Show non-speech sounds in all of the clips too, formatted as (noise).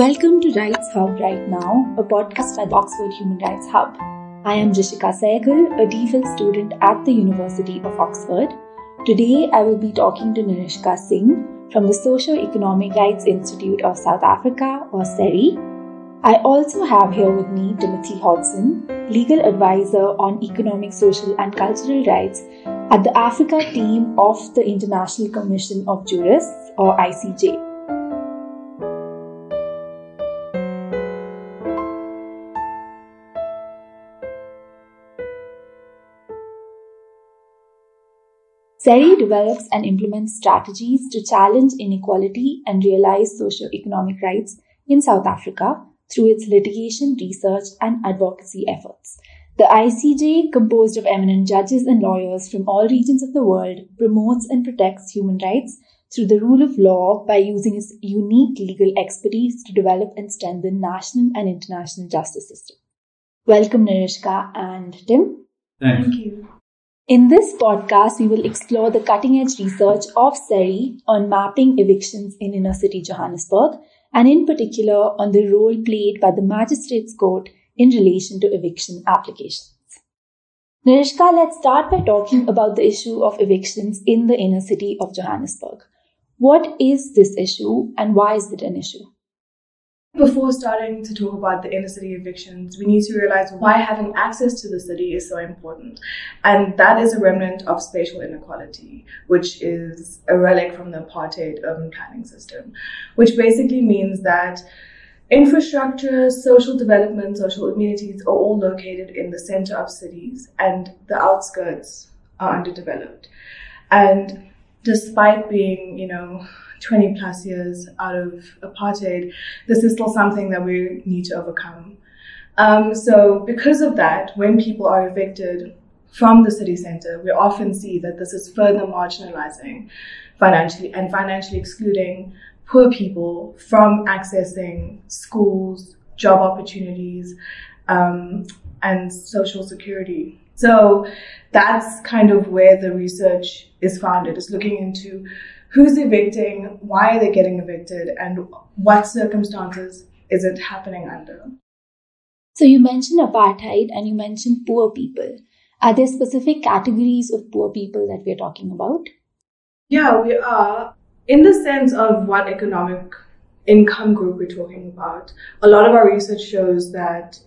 Welcome to Rights Hub Right Now, a podcast the Oxford Human Rights Hub. I am Jishika Sehgal, a DPhil student at the University of Oxford. Today I will be talking to Nirishka Singh from the Socio-Economic Rights Institute of South Africa, or SERI. I also have here with me Timothy Hodgson, legal advisor on economic, social, and cultural rights at the Africa team of the International Commission of Jurists, or ICJ. SERI develops and implements strategies to challenge inequality and realize socio-economic rights in South Africa through its litigation, research, and advocacy efforts. The ICJ, composed of eminent judges and lawyers from all regions of the world, promotes and protects human rights through the rule of law by using its unique legal expertise to develop and strengthen national and international justice systems. Welcome, Nirishka and Tim. Thanks. Thank you. In this podcast, we will explore the cutting edge research of SERI on mapping evictions in inner city Johannesburg, and in particular on the role played by the Magistrates Court in relation to eviction applications. Nirishka, let's start by talking about the issue of evictions in the inner city of Johannesburg. What is this issue and why is it an issue? Before starting to talk about the inner city evictions, we need to realize why having access to the city is so important. And that is a remnant of spatial inequality, which is a relic from the apartheid urban planning system, which basically means that infrastructure, social development, social amenities are all located in the center of cities and the outskirts are underdeveloped. And despite being, you know, 20 plus years out of apartheid, this is still something that we need to overcome. Um, so, because of that, when people are evicted from the city center, we often see that this is further marginalizing financially and financially excluding poor people from accessing schools, job opportunities, um, and social security. So that's kind of where the research is founded, is looking into who's evicting, why are they getting evicted, and what circumstances is it happening under. So you mentioned apartheid and you mentioned poor people. Are there specific categories of poor people that we're talking about? Yeah, we are. In the sense of what economic income group we're talking about, a lot of our research shows that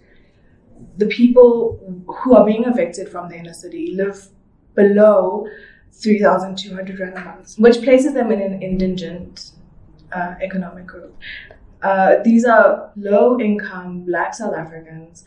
the people who are being evicted from the inner city live below 3,200 rand a month, which places them in an indigent uh, economic group. Uh, these are low income black South Africans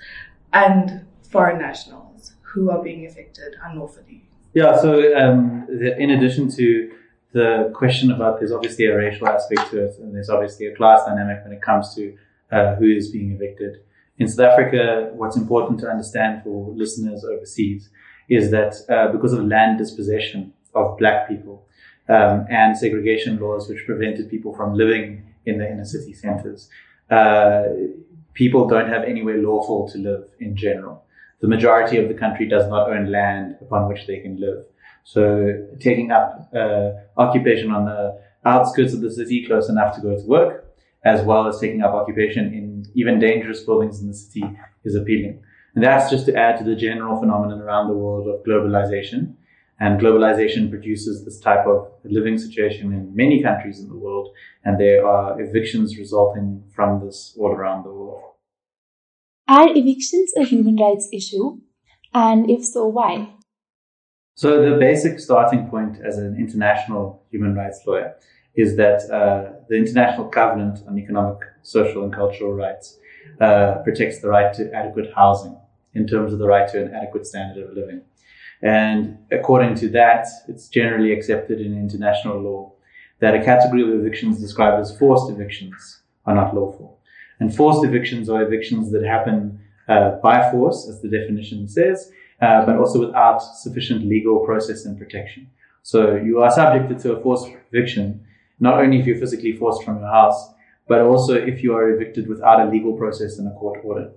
and foreign nationals who are being evicted unlawfully. Yeah, so um, in addition to the question about there's obviously a racial aspect to it, and there's obviously a class dynamic when it comes to uh, who is being evicted. In South Africa, what's important to understand for listeners overseas is that uh, because of land dispossession of black people um, and segregation laws which prevented people from living in the inner city centers, uh, people don't have anywhere lawful to live in general. The majority of the country does not own land upon which they can live. So taking up uh, occupation on the outskirts of the city close enough to go to work, as well as taking up occupation in even dangerous buildings in the city is appealing. And that's just to add to the general phenomenon around the world of globalization. And globalization produces this type of living situation in many countries in the world. And there are evictions resulting from this all around the world. Are evictions a human rights issue? And if so, why? So the basic starting point as an international human rights lawyer is that uh, the International Covenant on Economic, Social and Cultural Rights uh, protects the right to adequate housing in terms of the right to an adequate standard of living. And according to that, it's generally accepted in international law that a category of evictions described as forced evictions are not lawful. And forced evictions are evictions that happen uh, by force, as the definition says, uh, but also without sufficient legal process and protection. So you are subjected to a forced eviction, not only if you're physically forced from your house, but also if you are evicted without a legal process and a court order.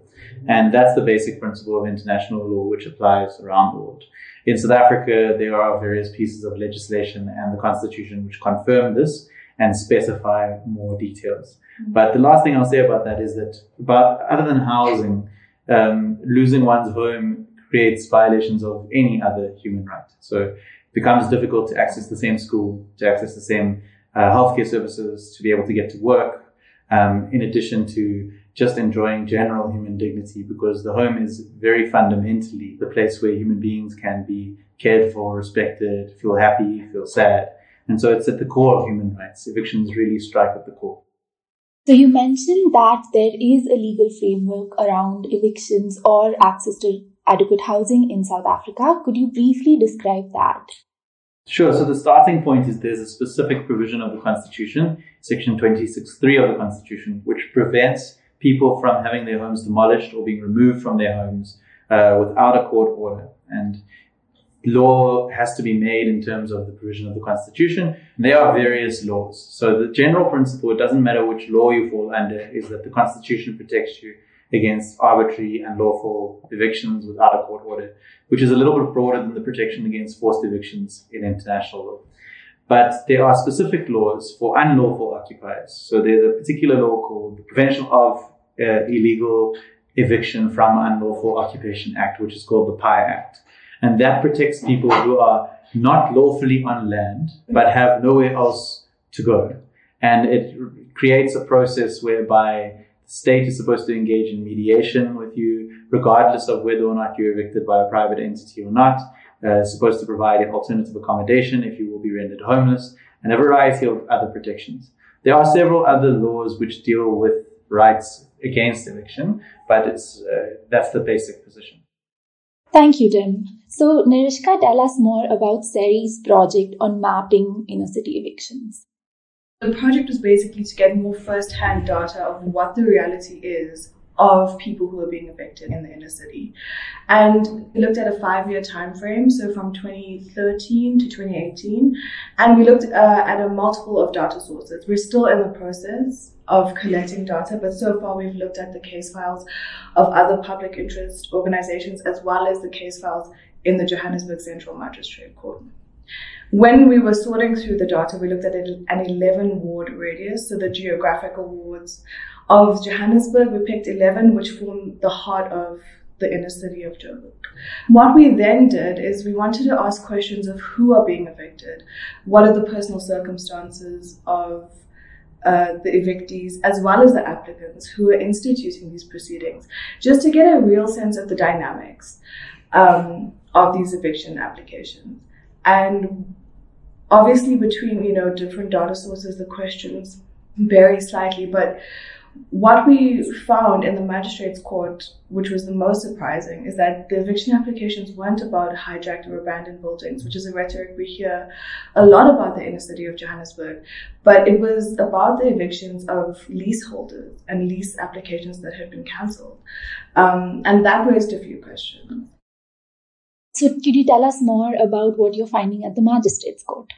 And that's the basic principle of international law, which applies around the world. In South Africa, there are various pieces of legislation and the constitution which confirm this and specify more details. But the last thing I'll say about that is that, about other than housing, um, losing one's home creates violations of any other human right. So it becomes difficult to access the same school, to access the same uh, healthcare services, to be able to get to work, um, in addition to just enjoying general human dignity, because the home is very fundamentally the place where human beings can be cared for, respected, feel happy, feel sad. And so it's at the core of human rights. Evictions really strike at the core. So you mentioned that there is a legal framework around evictions or access to adequate housing in South Africa. Could you briefly describe that? Sure. So the starting point is there's a specific provision of the Constitution, Section 26.3 of the Constitution, which prevents people from having their homes demolished or being removed from their homes uh, without a court order. And law has to be made in terms of the provision of the Constitution. There are various laws. So the general principle, it doesn't matter which law you fall under, is that the Constitution protects you against arbitrary and lawful evictions without a court order, which is a little bit broader than the protection against forced evictions in international law. But there are specific laws for unlawful occupiers. So there's a particular law called the Prevention of uh, Illegal Eviction from Unlawful Occupation Act, which is called the PIE Act. And that protects people who are not lawfully on land, but have nowhere else to go. And it creates a process whereby the state is supposed to engage in mediation with you, regardless of whether or not you're evicted by a private entity or not. Uh, supposed to provide alternative accommodation if you will be rendered homeless, and a variety of other protections. There are several other laws which deal with rights against eviction, but it's uh, that's the basic position. Thank you, Tim. So, Nirishka, tell us more about SERI's project on mapping inner city evictions. The project was basically to get more first hand data of what the reality is of people who are being evicted in the inner city. And we looked at a five year time frame, so from 2013 to 2018, and we looked uh, at a multiple of data sources. We're still in the process of collecting data, but so far we've looked at the case files of other public interest organizations as well as the case files in the Johannesburg Central Magistrate Court. When we were sorting through the data, we looked at an 11 ward radius, so the geographical wards of Johannesburg. We picked 11, which form the heart of the inner city of Joburg. What we then did is we wanted to ask questions of who are being evicted, what are the personal circumstances of uh, the evictees as well as the applicants who are instituting these proceedings, just to get a real sense of the dynamics um, of these eviction applications. And obviously, between you know different data sources, the questions vary slightly, but what we found in the magistrates court, which was the most surprising, is that the eviction applications weren't about hijacked or abandoned buildings, which is a rhetoric we hear a lot about the inner city of Johannesburg, but it was about the evictions of leaseholders and lease applications that had been cancelled. Um, and that raised a few questions. So, could you tell us more about what you're finding at the magistrates court?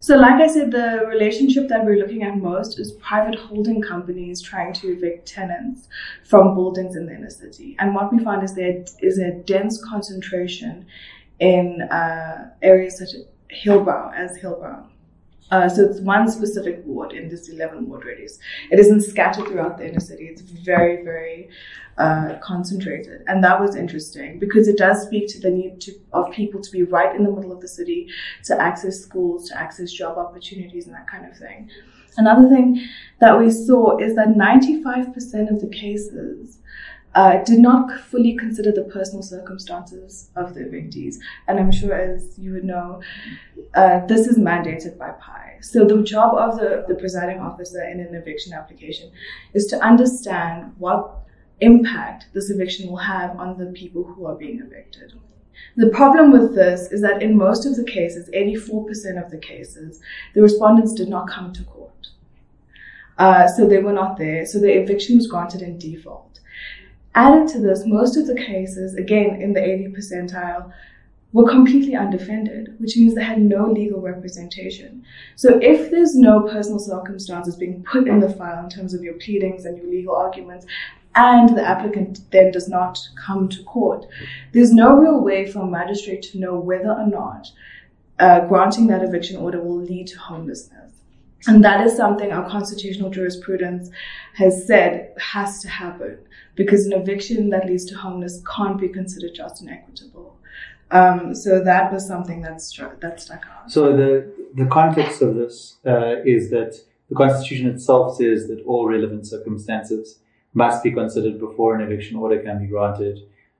So, like I said, the relationship that we're looking at most is private holding companies trying to evict tenants from buildings in the inner city. And what we find is there is a dense concentration in uh, areas such as Hillbrow, as Hillbrow. Uh, so it's one specific ward in this 11 ward radius. It isn't scattered throughout the inner city. It's very, very uh, concentrated. And that was interesting because it does speak to the need to, of people to be right in the middle of the city, to access schools, to access job opportunities and that kind of thing. Another thing that we saw is that 95% of the cases uh, did not fully consider the personal circumstances of the evictees. And I'm sure, as you would know, uh, this is mandated by PIE. So the job of the, the presiding officer in an eviction application is to understand what impact this eviction will have on the people who are being evicted. The problem with this is that in most of the cases, 84% of the cases, the respondents did not come to court. Uh, so they were not there. So the eviction was granted in default. Added to this, most of the cases, again in the 80 percentile, were completely undefended, which means they had no legal representation. So if there's no personal circumstances being put in the file in terms of your pleadings and your legal arguments, and the applicant then does not come to court, there's no real way for a magistrate to know whether or not uh, granting that eviction order will lead to homelessness. And that is something our constitutional jurisprudence has said has to happen because an eviction that leads to homelessness can't be considered just and equitable. Um, so that was something that struck that stuck out. So the the context of this uh, is that the Constitution itself says that all relevant circumstances must be considered before an eviction order can be granted,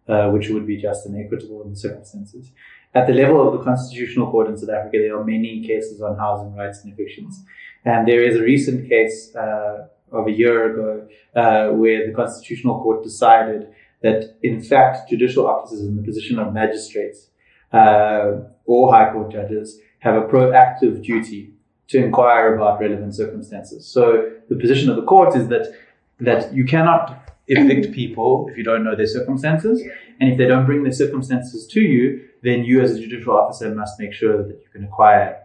uh, which would be just and equitable in the circumstances. At the level of the Constitutional Court in South Africa, there are many cases on housing rights and evictions. And there is a recent case uh, of a year ago uh, where the Constitutional Court decided that, in fact, judicial officers in the position of magistrates uh, or High Court judges have a proactive duty to inquire about relevant circumstances. So the position of the court is that that you cannot evict (clears throat) people if you don't know their circumstances, and if they don't bring their circumstances to you, then you as a judicial officer must make sure that you can acquire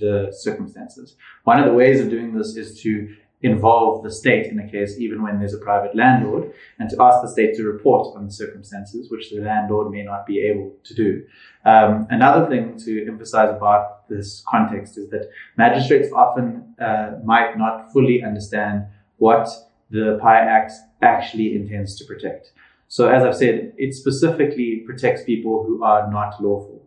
the circumstances. One of the ways of doing this is to involve the state in a case, even when there's a private landlord, and to ask the state to report on the circumstances, which the landlord may not be able to do. Um, another thing to emphasize about this context is that magistrates often uh, might not fully understand what the PIE Act actually intends to protect. So, as I've said, it specifically protects people who are not lawful.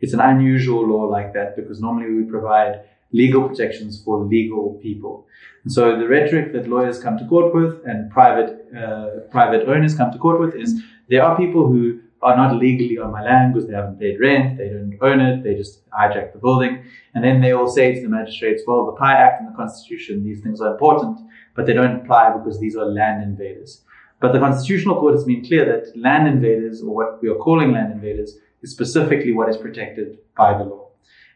It's an unusual law like that because normally we provide legal protections for legal people. And so the rhetoric that lawyers come to court with and private uh, private owners come to court with is there are people who are not legally on my land because they haven't paid rent, they don't own it, they just hijack the building. And then they will say to the magistrates, well, the PIE Act and the Constitution, these things are important, but they don't apply because these are land invaders. But the Constitutional Court has been clear that land invaders, or what we are calling land invaders, is specifically what is protected by the law.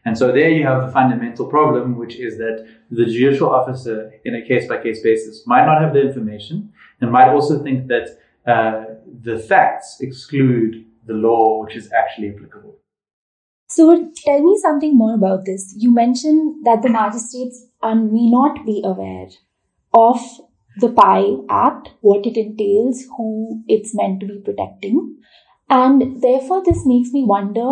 And so there you have the fundamental problem, which is that the judicial officer, in a case by case basis, might not have the information and might also think that uh, the facts exclude the law which is actually applicable. So, tell me something more about this. You mentioned that the magistrates are, may not be aware of the PIE Act, what it entails, who it's meant to be protecting. And therefore, this makes me wonder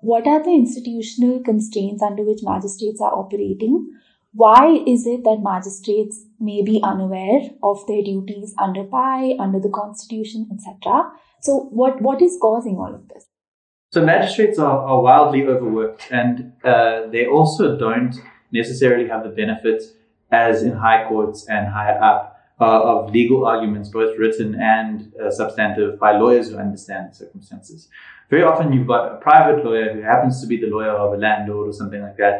what are the institutional constraints under which magistrates are operating? Why is it that magistrates may be unaware of their duties under PIE, under the Constitution, etc.? So, what, what is causing all of this? So, magistrates are, are wildly overworked and uh, they also don't necessarily have the benefits as in high courts and higher up, uh, of legal arguments, both written and uh, substantive, by lawyers who understand the circumstances. Very often, you've got a private lawyer who happens to be the lawyer of a landlord or something like that,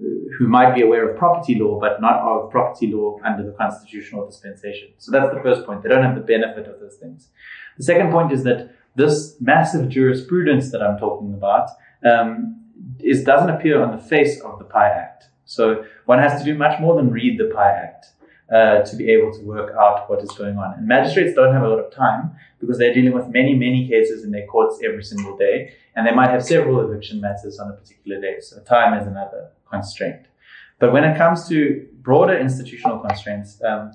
uh, who might be aware of property law, but not of property law under the constitutional dispensation. So that's the first point. They don't have the benefit of those things. The second point is that this massive jurisprudence that I'm talking about um, is doesn't appear on the face of the PIE Act. So one has to do much more than read the PIE Act uh, to be able to work out what is going on. And magistrates don't have a lot of time because they're dealing with many, many cases in their courts every single day, and they might have several eviction matters on a particular day. So time is another constraint. But when it comes to broader institutional constraints, um,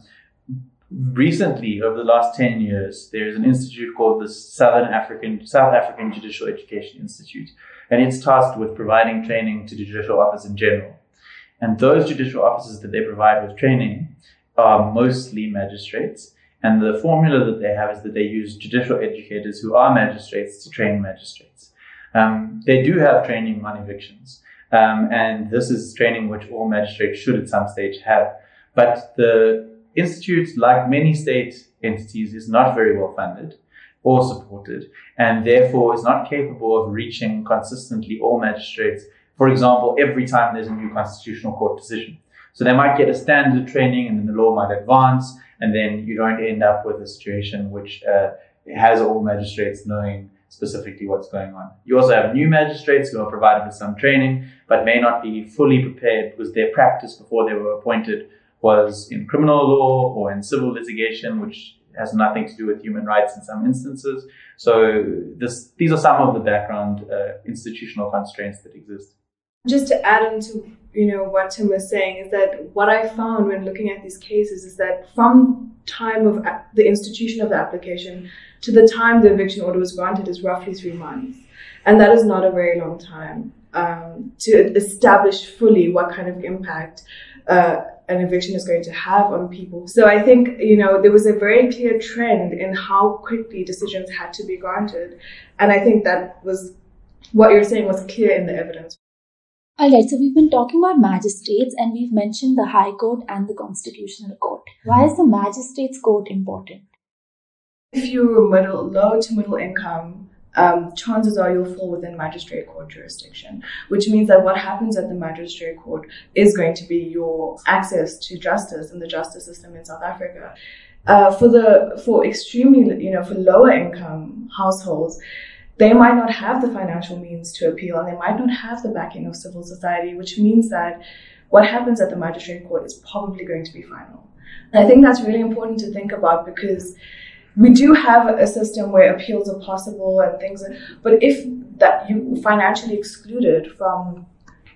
recently, over the last 10 years, there is an institute called the Southern African, South African Judicial Education Institute, and it's tasked with providing training to judicial officers in general. And those judicial officers that they provide with training are mostly magistrates. And the formula that they have is that they use judicial educators who are magistrates to train magistrates. Um, they do have training on evictions. Um, and this is training which all magistrates should at some stage have. But the institute, like many state entities, is not very well funded or supported, and therefore is not capable of reaching consistently all magistrates. For example, every time there's a new constitutional court decision. So they might get a standard training and then the law might advance and then you don't end up with a situation which uh, has all magistrates knowing specifically what's going on. You also have new magistrates who are provided with some training but may not be fully prepared because their practice before they were appointed was in criminal law or in civil litigation, which has nothing to do with human rights in some instances. So this, these are some of the background uh, institutional constraints that exist. Just to add into you know what Tim was saying is that what I found when looking at these cases is that from time of the institution of the application to the time the eviction order was granted is roughly three months, and that is not a very long time um, to establish fully what kind of impact uh, an eviction is going to have on people. So I think, you know, there was a very clear trend in how quickly decisions had to be granted. And I think that was what you're saying was clear in the evidence. All right, so we've been talking about magistrates and we've mentioned the High Court and the Constitutional Court. Why is the Magistrates Court important? If you're middle, low to middle income, um, chances are you'll fall within magistrate court jurisdiction, which means that what happens at the magistrate court is going to be your access to justice in the justice system in South Africa. Uh, for the for extremely you know for lower income households, they might not have the financial means to appeal, and they might not have the backing of civil society, which means that what happens at the magistrate court is probably going to be final. And I think that's really important to think about because we do have a system where appeals are possible and things, but if that you financially excluded from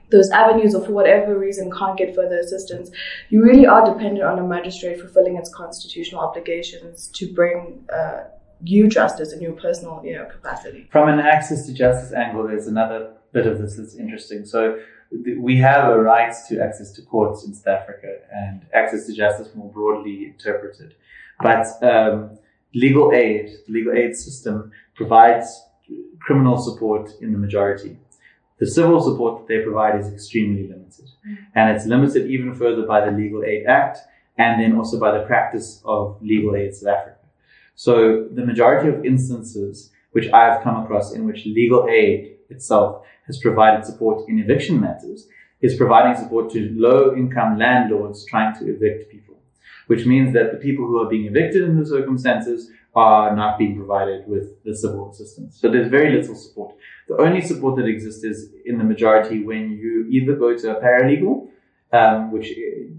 those avenues or for whatever reason can't get further assistance, you really are dependent on a magistrate fulfilling its constitutional obligations to bring uh, you justice in your personal you know, capacity. From an access to justice angle, there's another bit of this that's interesting. So we have a right to access to courts in South Africa and access to justice more broadly interpreted. But um, legal aid, the legal aid system provides criminal support in the majority. The civil support that they provide is extremely limited. Mm. And it's limited even further by the Legal Aid Act and then also by the practice of legal aid in South Africa. So the majority of instances which I've come across in which legal aid itself has provided support in eviction matters is providing support to low income landlords trying to evict people which means that the people who are being evicted in the circumstances are not being provided with the civil assistance. So there's very little support. The only support that exists is in the majority when you either go to a paralegal, um, which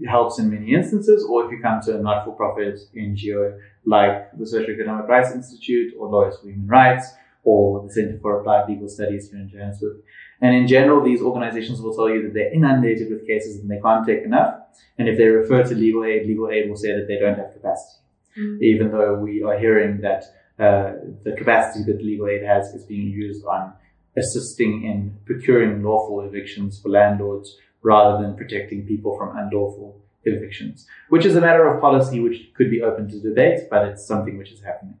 helps in many instances, or if you come to a not-for-profit NGO like the Socio-Economic Rights Institute or Lawyers for Human Rights or the Center for Applied Legal Studies here in Johannesburg. And in general, these organizations will tell you that they're inundated with cases and they can't take enough. And if they refer to legal aid, legal aid will say that they don't have capacity. Mm. Even though we are hearing that uh, the capacity that legal aid has is being used on assisting in procuring lawful evictions for landlords rather than protecting people from unlawful evictions, which is a matter of policy which could be open to debate, but it's something which is happening.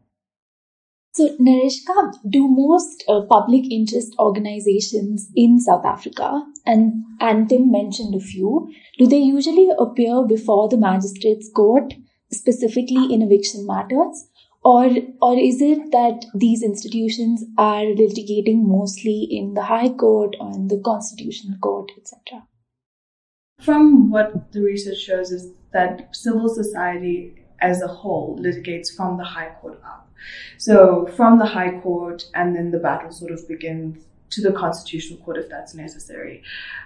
So, Narishka, do most uh, public interest organizations in South Africa, and Antim mentioned a few, do they usually appear before the magistrates court, specifically in eviction matters? Or, or is it that these institutions are litigating mostly in the High Court or in the Constitutional Court, etc.? From what the research shows is that civil society as a whole litigates from the High Court up. So from the High Court, and then the battle sort of begins to the Constitutional Court if that's necessary.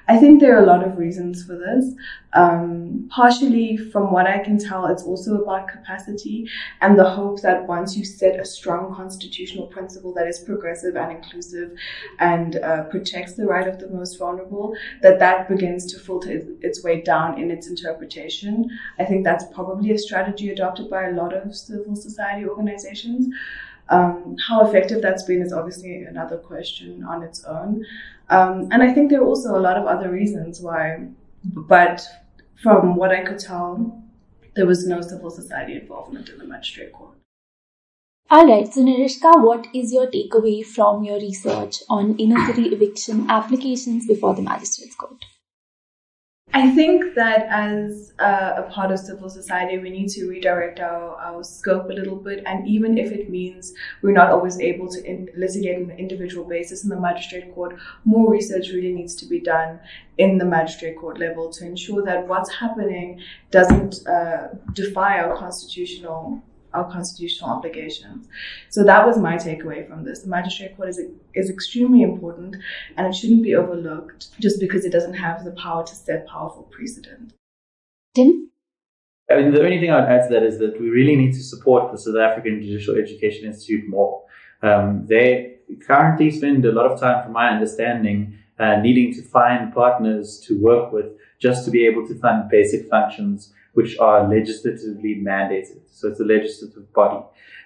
I think there are a lot of reasons for this. Um, partially, from what I can tell, it's also about capacity and the hope that once you set a strong constitutional principle that is progressive and inclusive and uh, protects the right of the most vulnerable, that that begins to filter its way down in its interpretation. I think that's probably a strategy adopted by a lot of civil society organizations. Um, how effective that's been is obviously another question on its own. Um, and I think there are also a lot of other reasons why, but from what I could tell, there was no civil society involvement in the magistrate court. All right, so Narishka, what is your takeaway from your research on inner city eviction applications before the magistrate's court? I think that as a part of civil society, we need to redirect our, our scope a little bit. And even if it means we're not always able to in, litigate on an individual basis in the magistrate court, more research really needs to be done in the magistrate court level to ensure that what's happening doesn't uh, defy our constitutional our constitutional obligations. So that was my takeaway from this. The magistrate court is, is extremely important and it shouldn't be overlooked just because it doesn't have the power to set powerful precedent. Tim? I mean, the only thing I'd add to that is that we really need to support the South African Judicial Education Institute more. Um, they currently spend a lot of time, from my understanding, uh, needing to find partners to work with just to be able to fund basic functions which are legislatively mandated. So it's a legislative body.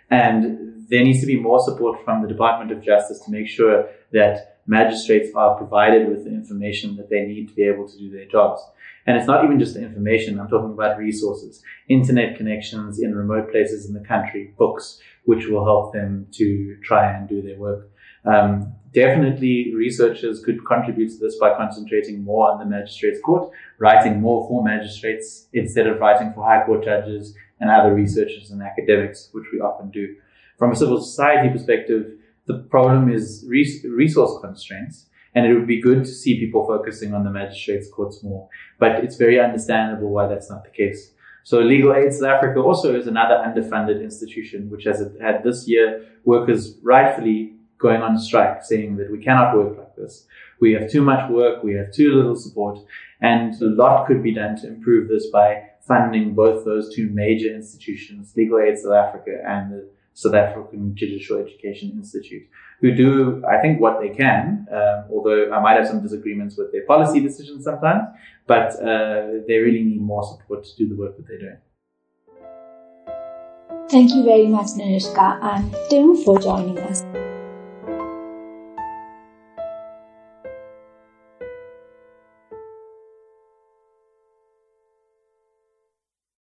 And there needs to be more support from the Department of Justice to make sure that magistrates are provided with the information that they need to be able to do their jobs. And it's not even just the information, I'm talking about resources, internet connections in remote places in the country, books, which will help them to try and do their work. Um, definitely researchers could contribute to this by concentrating more on the magistrates court, writing more for magistrates instead of writing for high court judges and other researchers and academics, which we often do. From a civil society perspective, the problem is resource constraints. And it would be good to see people focusing on the magistrates courts more. But it's very understandable why that's not the case. So Legal Aid South Africa also is another underfunded institution, which has had this year workers rightfully going on strike saying that we cannot work like this. We have too much work. We have too little support and a lot could be done to improve this by funding both those two major institutions, Legal Aid South Africa and the South African Judicial Education Institute, who do, I think, what they can, um, although I might have some disagreements with their policy decisions sometimes, but uh, they really need more support to do the work that they're doing. Thank you very much, Narishka and Tim, for joining us.